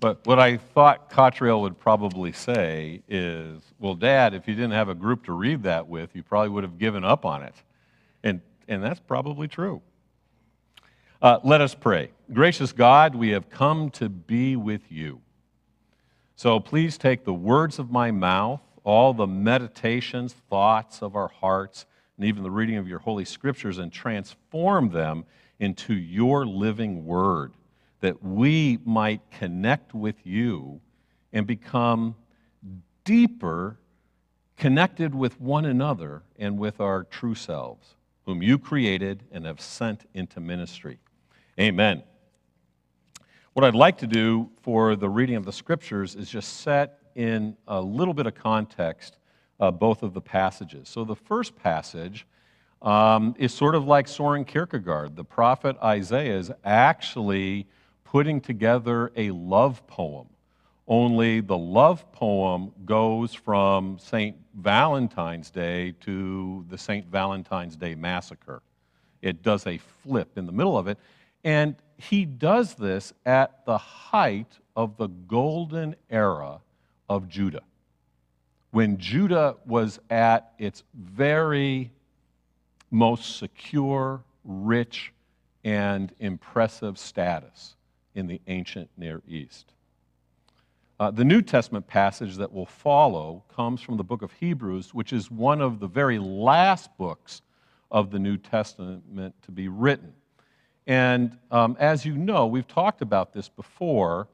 But what I thought Cottrell would probably say is, well, Dad, if you didn't have a group to read that with, you probably would have given up on it. And, and that's probably true. Uh, let us pray. Gracious God, we have come to be with you. So please take the words of my mouth, all the meditations, thoughts of our hearts, and even the reading of your holy scriptures, and transform them into your living word that we might connect with you and become deeper connected with one another and with our true selves, whom you created and have sent into ministry. Amen. What I'd like to do for the reading of the scriptures is just set in a little bit of context uh, both of the passages. So the first passage um, is sort of like Soren Kierkegaard. The prophet Isaiah is actually putting together a love poem. Only the love poem goes from St. Valentine's Day to the St. Valentine's Day Massacre. It does a flip in the middle of it. And he does this at the height of the golden era of Judah. When Judah was at its very most secure, rich, and impressive status in the ancient Near East. Uh, the New Testament passage that will follow comes from the book of Hebrews, which is one of the very last books of the New Testament to be written. And um, as you know, we've talked about this before.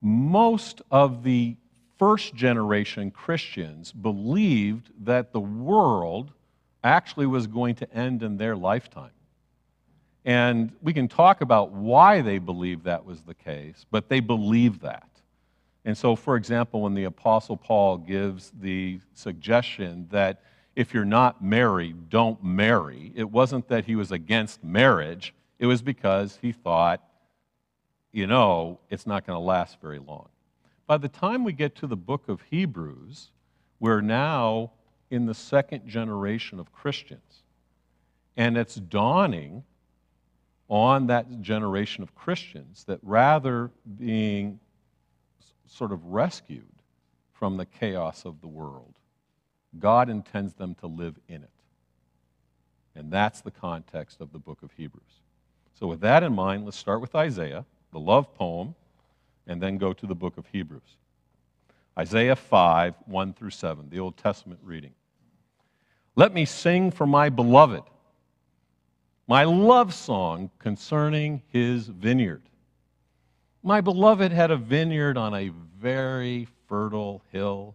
Most of the first generation Christians believed that the world actually was going to end in their lifetime. And we can talk about why they believed that was the case, but they believed that. And so, for example, when the Apostle Paul gives the suggestion that if you're not married, don't marry, it wasn't that he was against marriage, it was because he thought, you know, it's not going to last very long. By the time we get to the book of Hebrews, we're now in the second generation of Christians. And it's dawning on that generation of Christians that rather being sort of rescued from the chaos of the world, God intends them to live in it. And that's the context of the book of Hebrews. So, with that in mind, let's start with Isaiah, the love poem, and then go to the book of Hebrews. Isaiah 5, 1 through 7, the Old Testament reading. Let me sing for my beloved my love song concerning his vineyard. My beloved had a vineyard on a very fertile hill.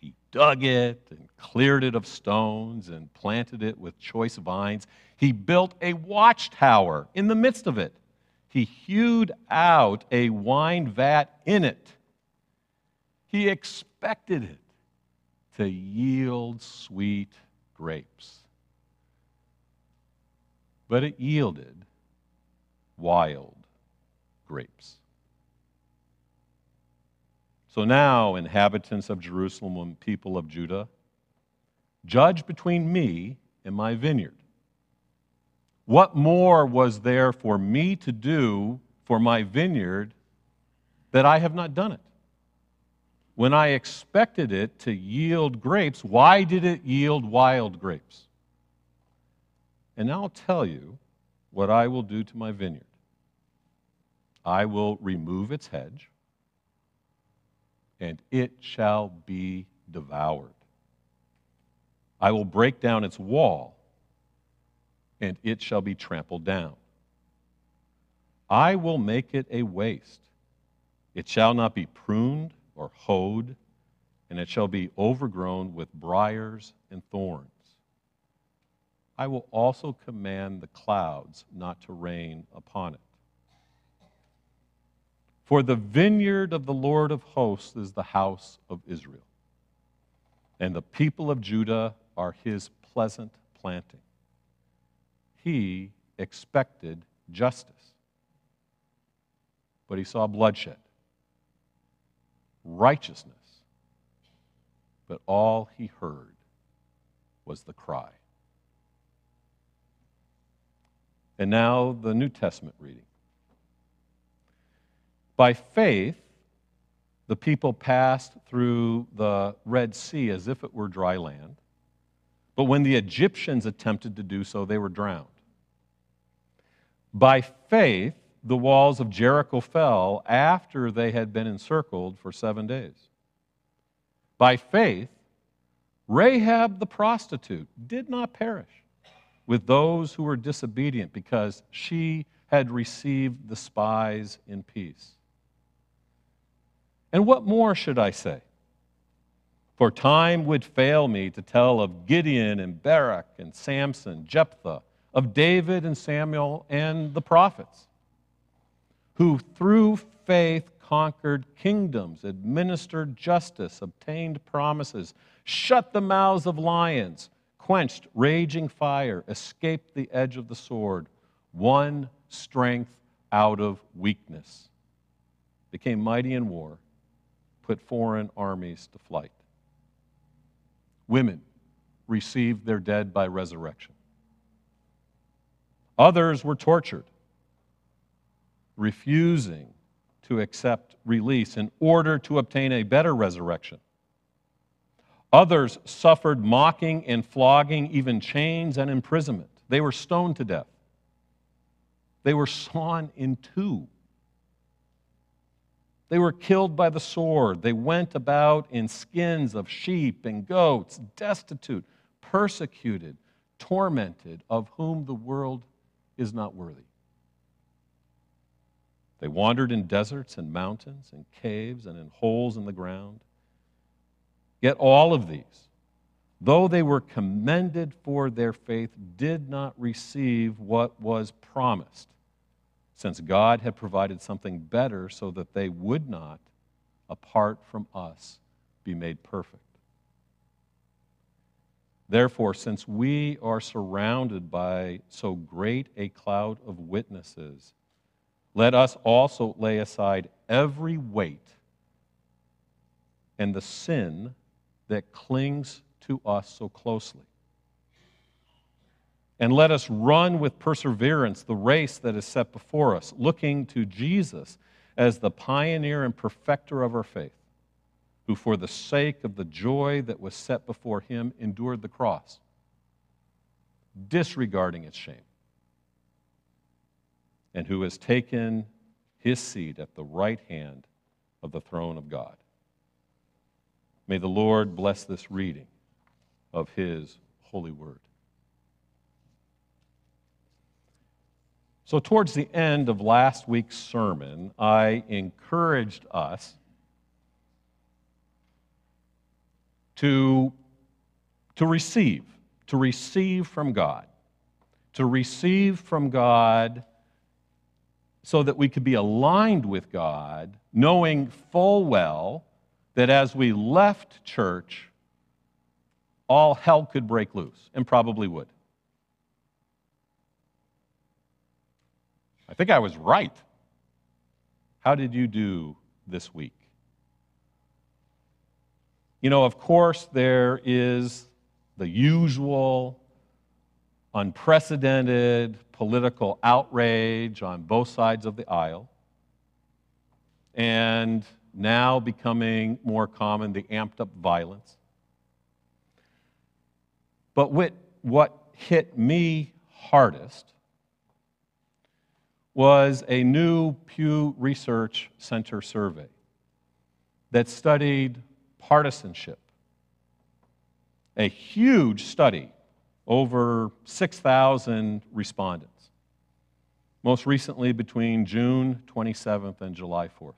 He dug it and cleared it of stones and planted it with choice vines. He built a watchtower in the midst of it. He hewed out a wine vat in it. He expected it to yield sweet grapes but it yielded wild grapes. So now, inhabitants of Jerusalem and people of Judah, judge between me and my vineyard. What more was there for me to do for my vineyard that I have not done it? When I expected it to yield grapes, why did it yield wild grapes? And I'll tell you what I will do to my vineyard. I will remove its hedge, and it shall be devoured. I will break down its wall, and it shall be trampled down. I will make it a waste. It shall not be pruned or hoed, and it shall be overgrown with briers and thorns. I will also command the clouds not to rain upon it. For the vineyard of the Lord of hosts is the house of Israel, and the people of Judah are his pleasant planting. He expected justice, but he saw bloodshed, righteousness, but all he heard was the cry. And now the New Testament reading. By faith, the people passed through the Red Sea as if it were dry land. But when the Egyptians attempted to do so, they were drowned. By faith, the walls of Jericho fell after they had been encircled for seven days. By faith, Rahab the prostitute did not perish with those who were disobedient because she had received the spies in peace. And what more should I say? For time would fail me to tell of Gideon and Barak and Samson, Jephthah, of David and Samuel and the prophets, who through faith conquered kingdoms, administered justice, obtained promises, shut the mouths of lions, quenched raging fire, escaped the edge of the sword, won strength out of weakness, became mighty in war put foreign armies to flight. Women received their dead by resurrection. Others were tortured, refusing to accept release in order to obtain a better resurrection. Others suffered mocking and flogging, even chains and imprisonment. They were stoned to death. They were sawn in two they were killed by the sword. They went about in skins of sheep and goats, destitute, persecuted, tormented, of whom the world is not worthy. They wandered in deserts and mountains and caves and in holes in the ground. Yet all of these, though they were commended for their faith, did not receive what was promised since God had provided something better so that they would not, apart from us, be made perfect. Therefore, since we are surrounded by so great a cloud of witnesses, let us also lay aside every weight and the sin that clings to us so closely and let us run with perseverance the race that is set before us, looking to Jesus as the pioneer and perfecter of our faith, who for the sake of the joy that was set before him endured the cross, disregarding its shame, and who has taken his seat at the right hand of the throne of God. May the Lord bless this reading of his holy word. So, towards the end of last week's sermon, I encouraged us to, to receive, to receive from God, to receive from God so that we could be aligned with God, knowing full well that as we left church, all hell could break loose, and probably would. I think I was right. How did you do this week? You know, of course, there is the usual unprecedented political outrage on both sides of the aisle, and now becoming more common, the amped up violence. But what hit me hardest was a new Pew Research Center survey that studied partisanship. A huge study, over 6,000 respondents, most recently between June 27th and July 4th.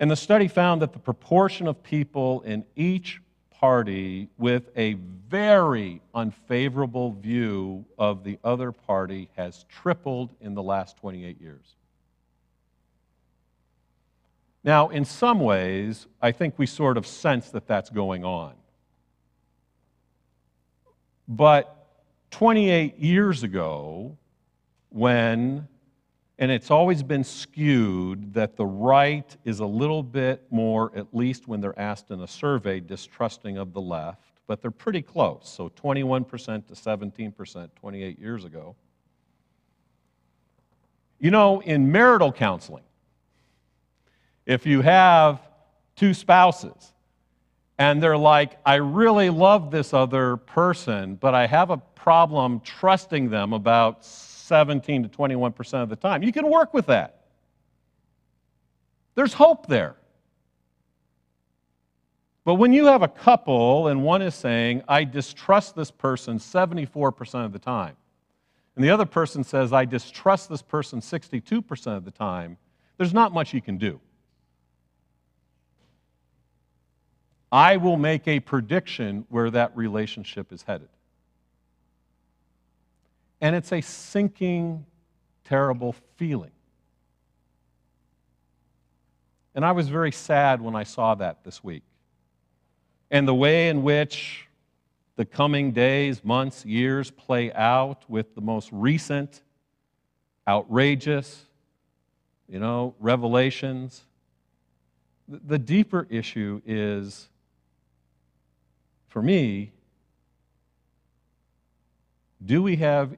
And the study found that the proportion of people in each party with a very unfavorable view of the other party has tripled in the last 28 years. Now, in some ways, I think we sort of sense that that's going on. But 28 years ago, when and it's always been skewed that the right is a little bit more, at least when they're asked in a survey, distrusting of the left, but they're pretty close. So 21% to 17% 28 years ago. You know, in marital counseling, If you have two spouses and they're like, I really love this other person, but I have a problem trusting them about 17 to 21% of the time, you can work with that. There's hope there. But when you have a couple and one is saying, I distrust this person 74% of the time, and the other person says, I distrust this person 62% of the time, there's not much you can do. I will make a prediction where that relationship is headed. And it's a sinking, terrible feeling. And I was very sad when I saw that this week. And the way in which the coming days, months, years play out with the most recent outrageous, you know, revelations. The deeper issue is, for me, do we have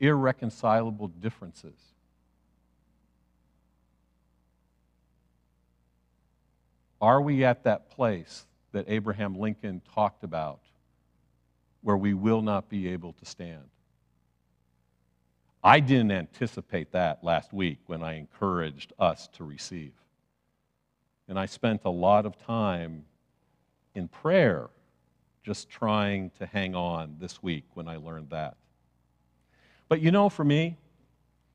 irreconcilable differences? Are we at that place that Abraham Lincoln talked about where we will not be able to stand. I didn't anticipate that last week when I encouraged us to receive. And I spent a lot of time in prayer just trying to hang on this week when I learned that. But you know, for me,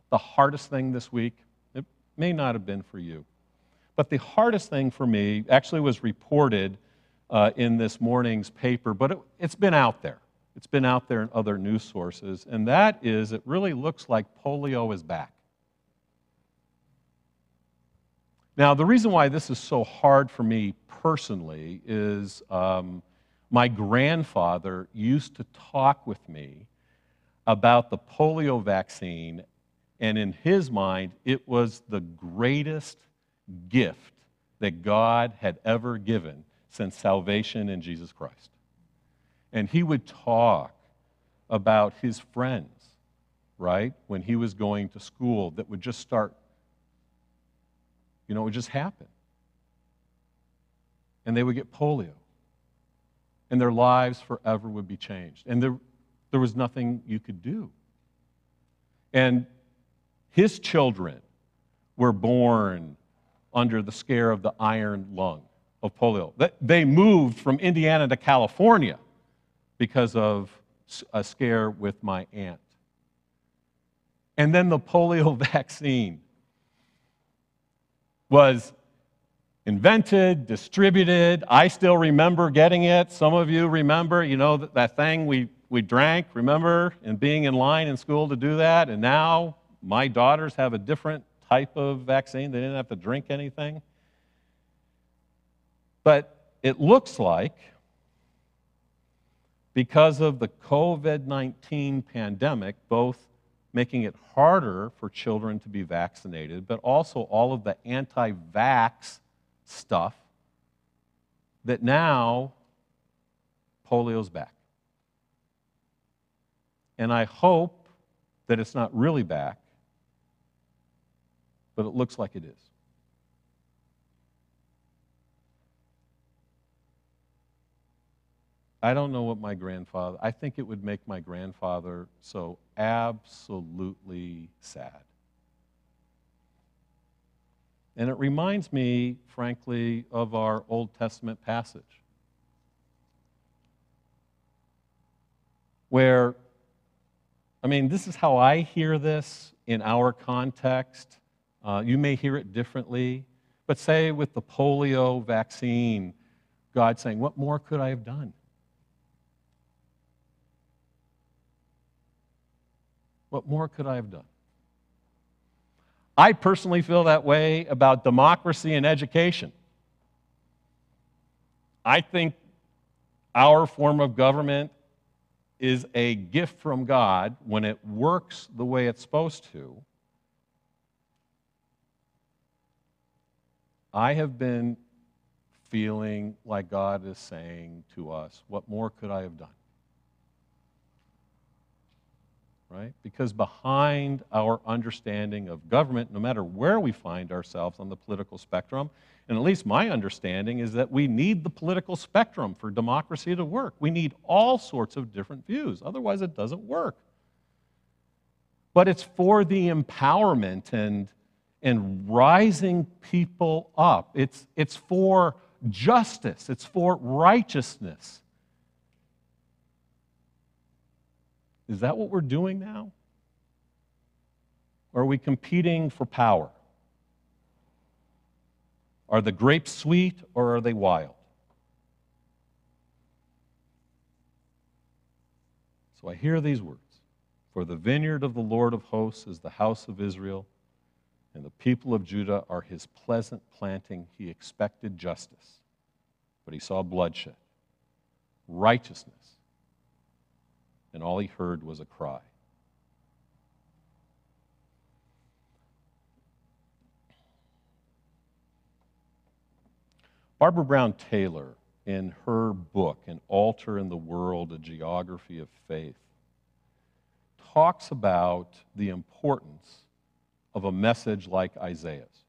the hardest thing this week, it may not have been for you, but the hardest thing for me actually was reported uh, in this morning's paper, but it, it's been out there. It's been out there in other news sources, and that is it really looks like polio is back. Now, the reason why this is so hard for me personally is um, my grandfather used to talk with me about the polio vaccine, and in his mind, it was the greatest gift that God had ever given since salvation in Jesus Christ. And he would talk about his friends, right, when he was going to school that would just start, you know, it would just happen. And they would get polio. And their lives forever would be changed. And there, there was nothing you could do. And his children were born under the scare of the iron lung of polio. They moved from Indiana to California because of a scare with my aunt. And then the polio vaccine was invented, distributed. I still remember getting it. Some of you remember, you know, that, that thing we, we drank, remember, and being in line in school to do that. And now my daughters have a different type of vaccine. They didn't have to drink anything. But it looks like because of the COVID 19 pandemic, both making it harder for children to be vaccinated, but also all of the anti vax stuff, that now polio's back. And I hope that it's not really back, but it looks like it is. I don't know what my grandfather, I think it would make my grandfather so absolutely sad. And it reminds me, frankly, of our Old Testament passage where, I mean, this is how I hear this in our context. Uh, you may hear it differently, but say with the polio vaccine, God saying, What more could I have done? What more could I have done? I personally feel that way about democracy and education. I think our form of government is a gift from God when it works the way it's supposed to. I have been feeling like God is saying to us, What more could I have done? right? Because behind our understanding of government, no matter where we find ourselves on the political spectrum, and at least my understanding is that we need the political spectrum for democracy to work. We need all sorts of different views, otherwise, it doesn't work. But it's for the empowerment and, and rising people up, it's, it's for justice, it's for righteousness. Is that what we're doing now? Or are we competing for power? Are the grapes sweet or are they wild? So I hear these words For the vineyard of the Lord of hosts is the house of Israel, and the people of Judah are his pleasant planting. He expected justice, but he saw bloodshed, righteousness, and all he heard was a cry. Barbara Brown Taylor, in her book, An Altar in the World, A Geography of Faith, talks about the importance of a message like Isaiah's.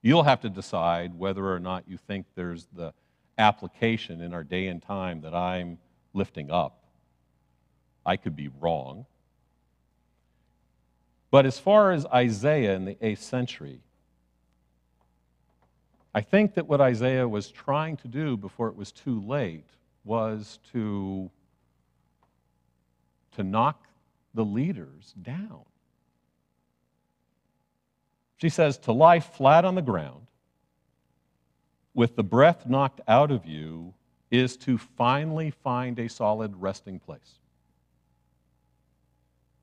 You'll have to decide whether or not you think there's the application in our day and time that I'm lifting up. I could be wrong. But as far as Isaiah in the 8th century, I think that what Isaiah was trying to do before it was too late was to, to knock the leaders down. She says, to lie flat on the ground with the breath knocked out of you is to finally find a solid resting place.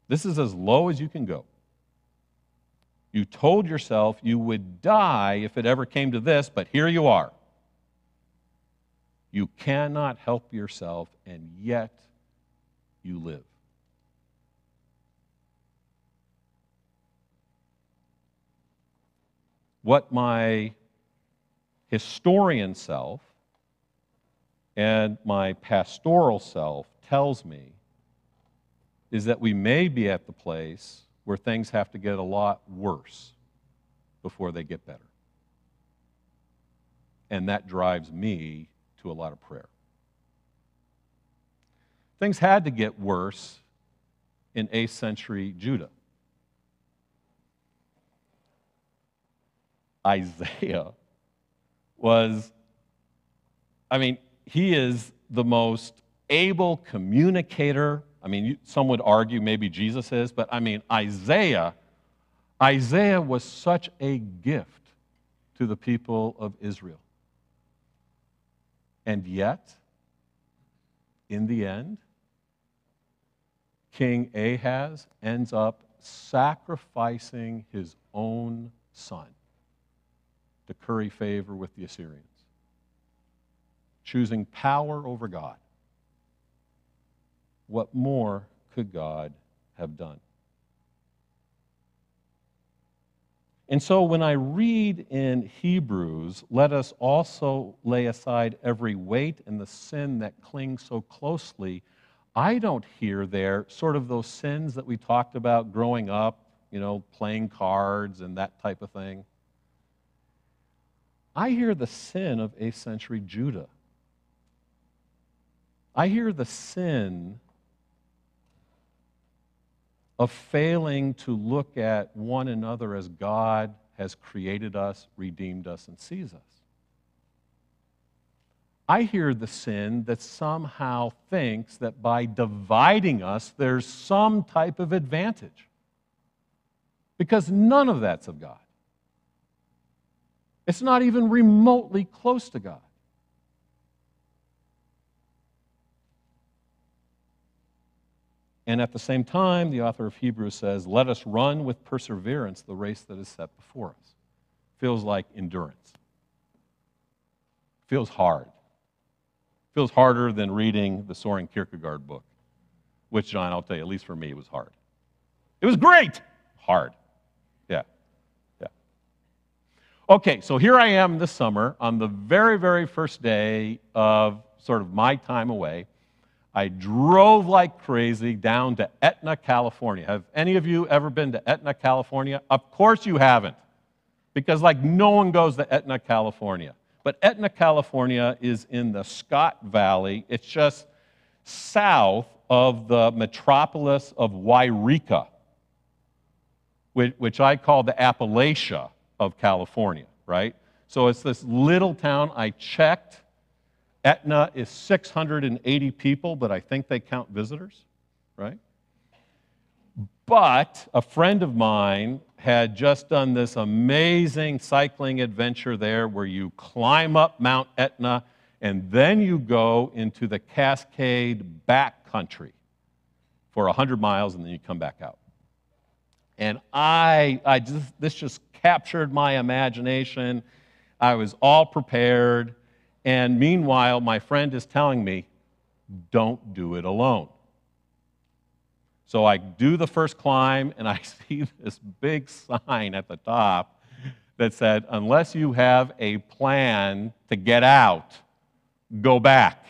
This is as low as you can go. You told yourself you would die if it ever came to this, but here you are. You cannot help yourself, and yet you live. What my historian self and my pastoral self tells me is that we may be at the place where things have to get a lot worse before they get better. And that drives me to a lot of prayer. Things had to get worse in 8th century Judah. Isaiah was, I mean, he is the most able communicator I mean, some would argue maybe Jesus is, but I mean, Isaiah, Isaiah was such a gift to the people of Israel. And yet, in the end, King Ahaz ends up sacrificing his own son to curry favor with the Assyrians, choosing power over God. What more could God have done? And so when I read in Hebrews, let us also lay aside every weight and the sin that clings so closely, I don't hear there sort of those sins that we talked about growing up, you know, playing cards and that type of thing. I hear the sin of 8th century Judah. I hear the sin of failing to look at one another as God has created us, redeemed us, and sees us. I hear the sin that somehow thinks that by dividing us, there's some type of advantage. Because none of that's of God. It's not even remotely close to God. And at the same time, the author of Hebrews says, Let us run with perseverance the race that is set before us. Feels like endurance. Feels hard. Feels harder than reading the Soren Kierkegaard book, which, John, I'll tell you, at least for me, was hard. It was great. Hard. Yeah. Yeah. Okay, so here I am this summer on the very, very first day of sort of my time away. I drove like crazy down to Etna, California. Have any of you ever been to Etna, California? Of course you haven't, because like no one goes to Etna, California. But Etna, California is in the Scott Valley. It's just south of the metropolis of Yreka, which I call the Appalachia of California, right? So it's this little town. I checked. Etna is 680 people, but I think they count visitors, right? But a friend of mine had just done this amazing cycling adventure there where you climb up Mount Etna and then you go into the Cascade backcountry for 100 miles and then you come back out. And I, I just, this just captured my imagination. I was all prepared. And meanwhile, my friend is telling me, don't do it alone. So I do the first climb, and I see this big sign at the top that said, unless you have a plan to get out, go back.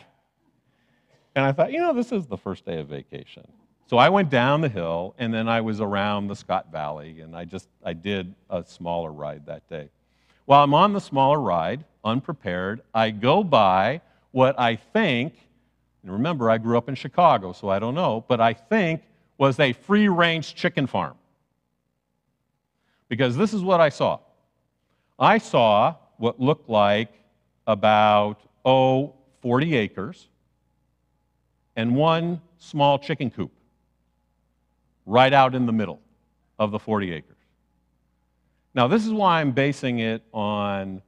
And I thought, you know, this is the first day of vacation. So I went down the hill, and then I was around the Scott Valley, and I just I did a smaller ride that day. While I'm on the smaller ride, unprepared, I go by what I think, and remember, I grew up in Chicago, so I don't know, but I think was a free range chicken farm. Because this is what I saw I saw what looked like about, oh, 40 acres and one small chicken coop right out in the middle of the 40 acres. Now, this is why I'm basing it on,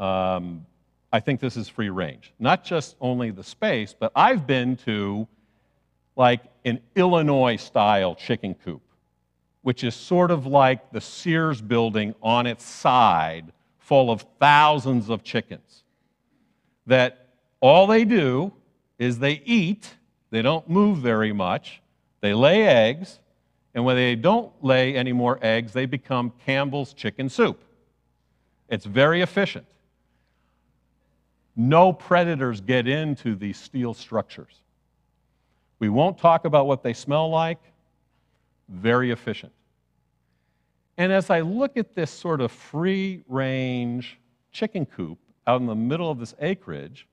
um, I think this is free range. Not just only the space, but I've been to like an Illinois style chicken coop, which is sort of like the Sears building on its side, full of thousands of chickens. That all they do is they eat, they don't move very much, they lay eggs, and when they don't lay any more eggs, they become Campbell's chicken soup. It's very efficient. No predators get into these steel structures. We won't talk about what they smell like. Very efficient. And as I look at this sort of free range chicken coop out in the middle of this acreage,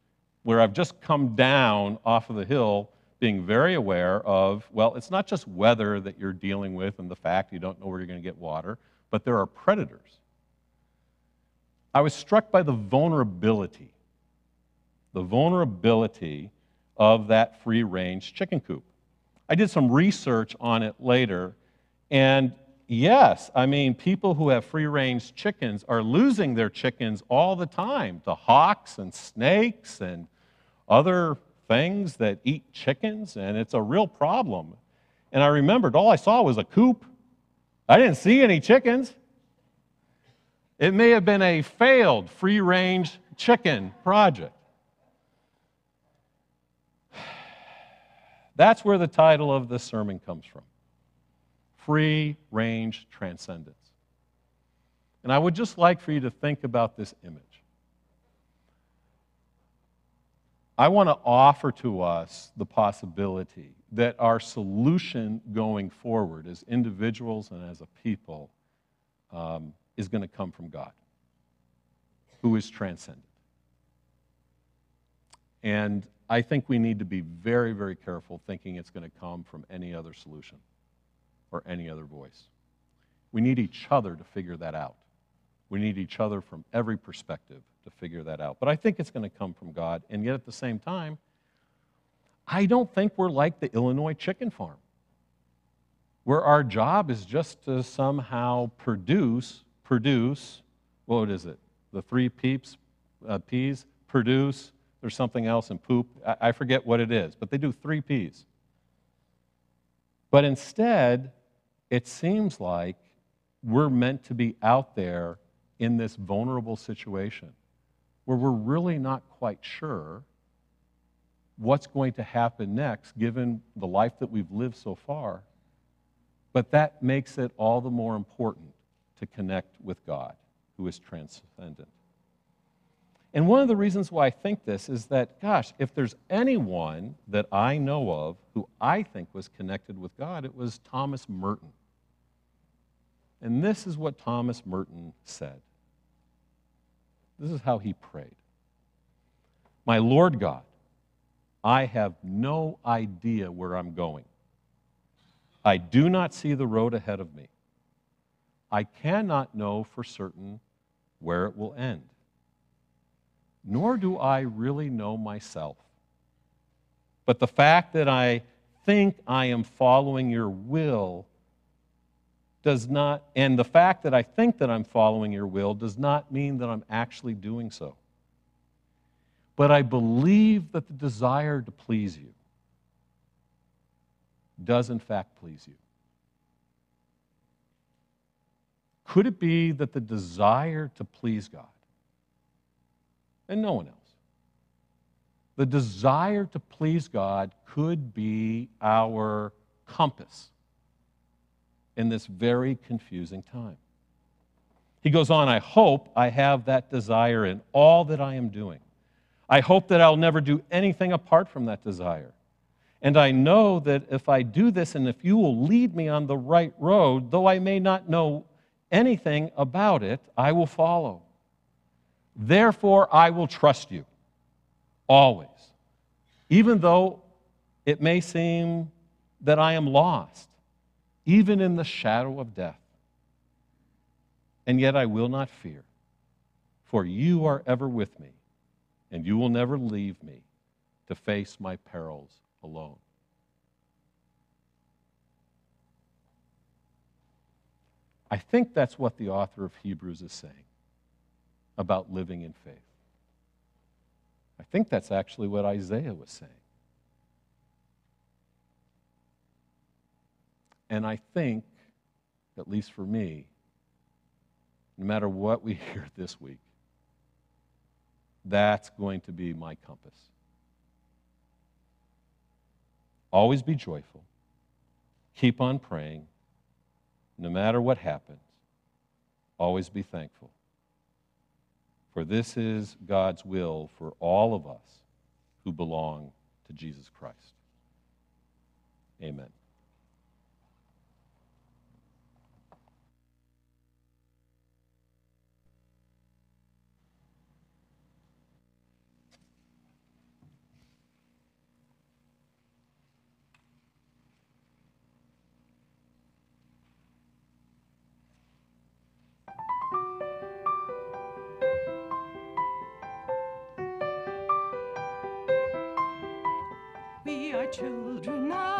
where I've just come down off of the hill being very aware of, well, it's not just weather that you're dealing with and the fact you don't know where you're going to get water, but there are predators. I was struck by the vulnerability, the vulnerability of that free range chicken coop. I did some research on it later, and yes, I mean, people who have free range chickens are losing their chickens all the time to hawks and snakes and other things that eat chickens, and it's a real problem. And I remembered all I saw was a coop. I didn't see any chickens. It may have been a failed free range chicken project. That's where the title of this sermon comes from Free Range Transcendence. And I would just like for you to think about this image. I want to offer to us the possibility that our solution going forward as individuals and as a people um, is going to come from God, who is transcendent. And I think we need to be very, very careful thinking it's going to come from any other solution or any other voice. We need each other to figure that out. We need each other from every perspective to figure that out. But I think it's going to come from God. And yet at the same time, I don't think we're like the Illinois chicken farm, where our job is just to somehow produce, produce, what is it? The three peeps, uh, P's, produce, there's something else in poop. I, I forget what it is, but they do three P's. But instead, it seems like we're meant to be out there in this vulnerable situation where we're really not quite sure what's going to happen next given the life that we've lived so far. But that makes it all the more important to connect with God, who is transcendent. And one of the reasons why I think this is that, gosh, if there's anyone that I know of who I think was connected with God, it was Thomas Merton. And this is what Thomas Merton said. This is how he prayed My Lord God, I have no idea where I'm going. I do not see the road ahead of me. I cannot know for certain where it will end. Nor do I really know myself. But the fact that I think I am following your will does not, and the fact that I think that I'm following your will does not mean that I'm actually doing so. But I believe that the desire to please you does in fact please you. Could it be that the desire to please God and no one else, the desire to please God could be our compass in this very confusing time? He goes on, I hope I have that desire in all that I am doing. I hope that I'll never do anything apart from that desire. And I know that if I do this and if you will lead me on the right road, though I may not know anything about it, I will follow. Therefore, I will trust you always, even though it may seem that I am lost, even in the shadow of death. And yet I will not fear, for you are ever with me, and you will never leave me to face my perils alone. I think that's what the author of Hebrews is saying about living in faith. I think that's actually what Isaiah was saying. And I think, at least for me, no matter what we hear this week, that's going to be my compass. Always be joyful. Keep on praying. No matter what happens, always be thankful. For this is God's will for all of us who belong to Jesus Christ. Amen. Children of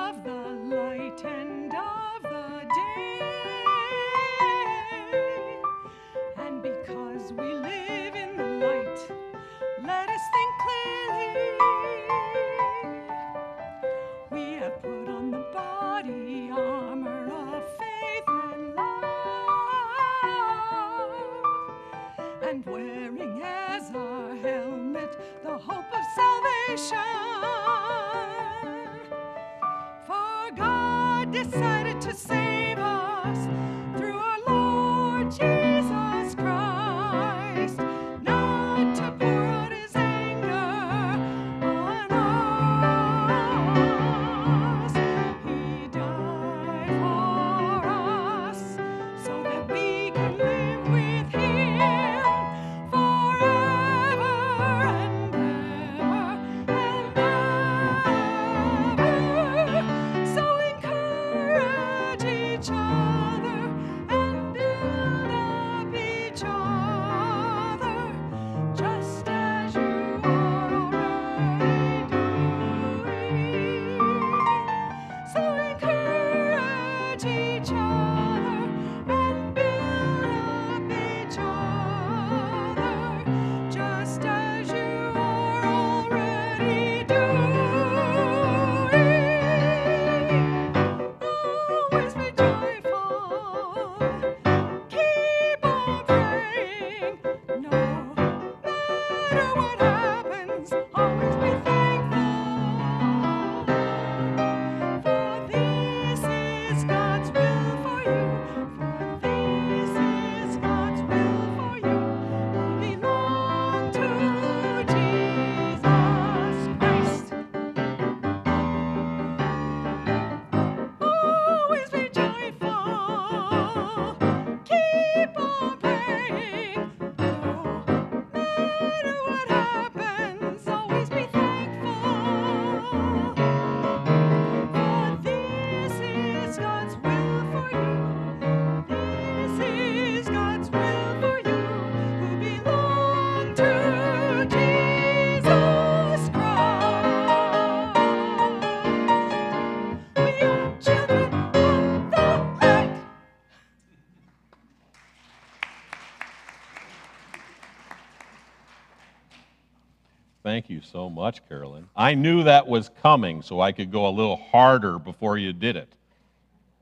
so much, Carolyn. I knew that was coming, so I could go a little harder before you did it.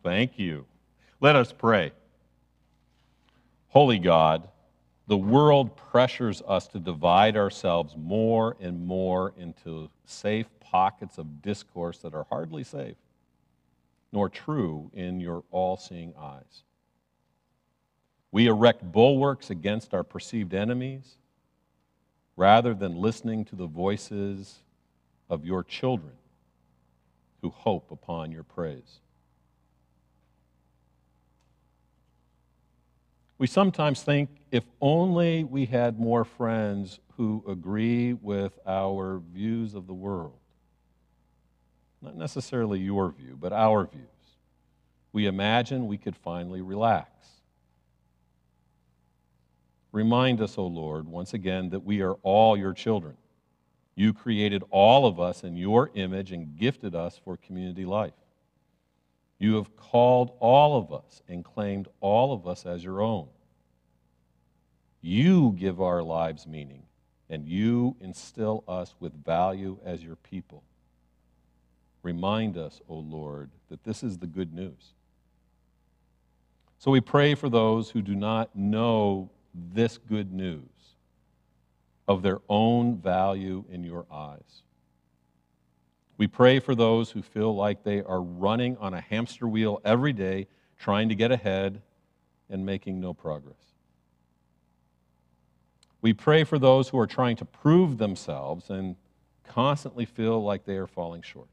Thank you. Let us pray. Holy God, the world pressures us to divide ourselves more and more into safe pockets of discourse that are hardly safe, nor true in your all seeing eyes. We erect bulwarks against our perceived enemies rather than listening to the voices of your children who hope upon your praise. We sometimes think if only we had more friends who agree with our views of the world, not necessarily your view, but our views, we imagine we could finally relax. Remind us, O Lord, once again, that we are all your children. You created all of us in your image and gifted us for community life. You have called all of us and claimed all of us as your own. You give our lives meaning, and you instill us with value as your people. Remind us, O Lord, that this is the good news. So we pray for those who do not know this good news of their own value in your eyes. We pray for those who feel like they are running on a hamster wheel every day, trying to get ahead and making no progress. We pray for those who are trying to prove themselves and constantly feel like they are falling short.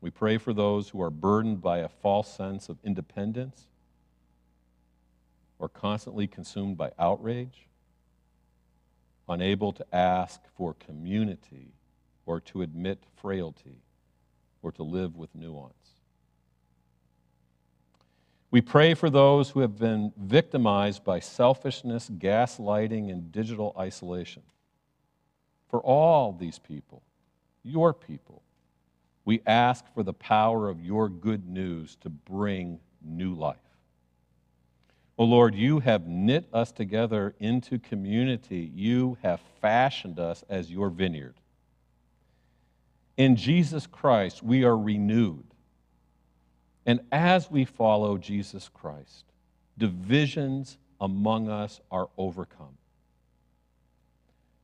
We pray for those who are burdened by a false sense of independence or constantly consumed by outrage, unable to ask for community or to admit frailty or to live with nuance. We pray for those who have been victimized by selfishness, gaslighting, and digital isolation. For all these people, your people, we ask for the power of your good news to bring new life. Oh Lord, you have knit us together into community. You have fashioned us as your vineyard. In Jesus Christ, we are renewed. And as we follow Jesus Christ, divisions among us are overcome.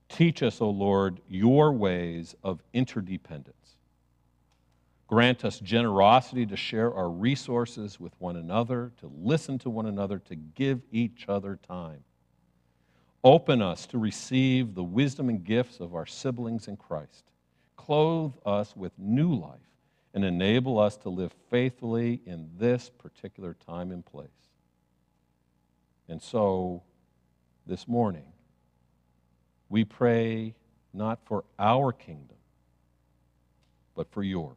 Teach us, O Lord, your ways of interdependence. Grant us generosity to share our resources with one another, to listen to one another, to give each other time. Open us to receive the wisdom and gifts of our siblings in Christ clothe us with new life, and enable us to live faithfully in this particular time and place. And so, this morning, we pray not for our kingdom, but for yours.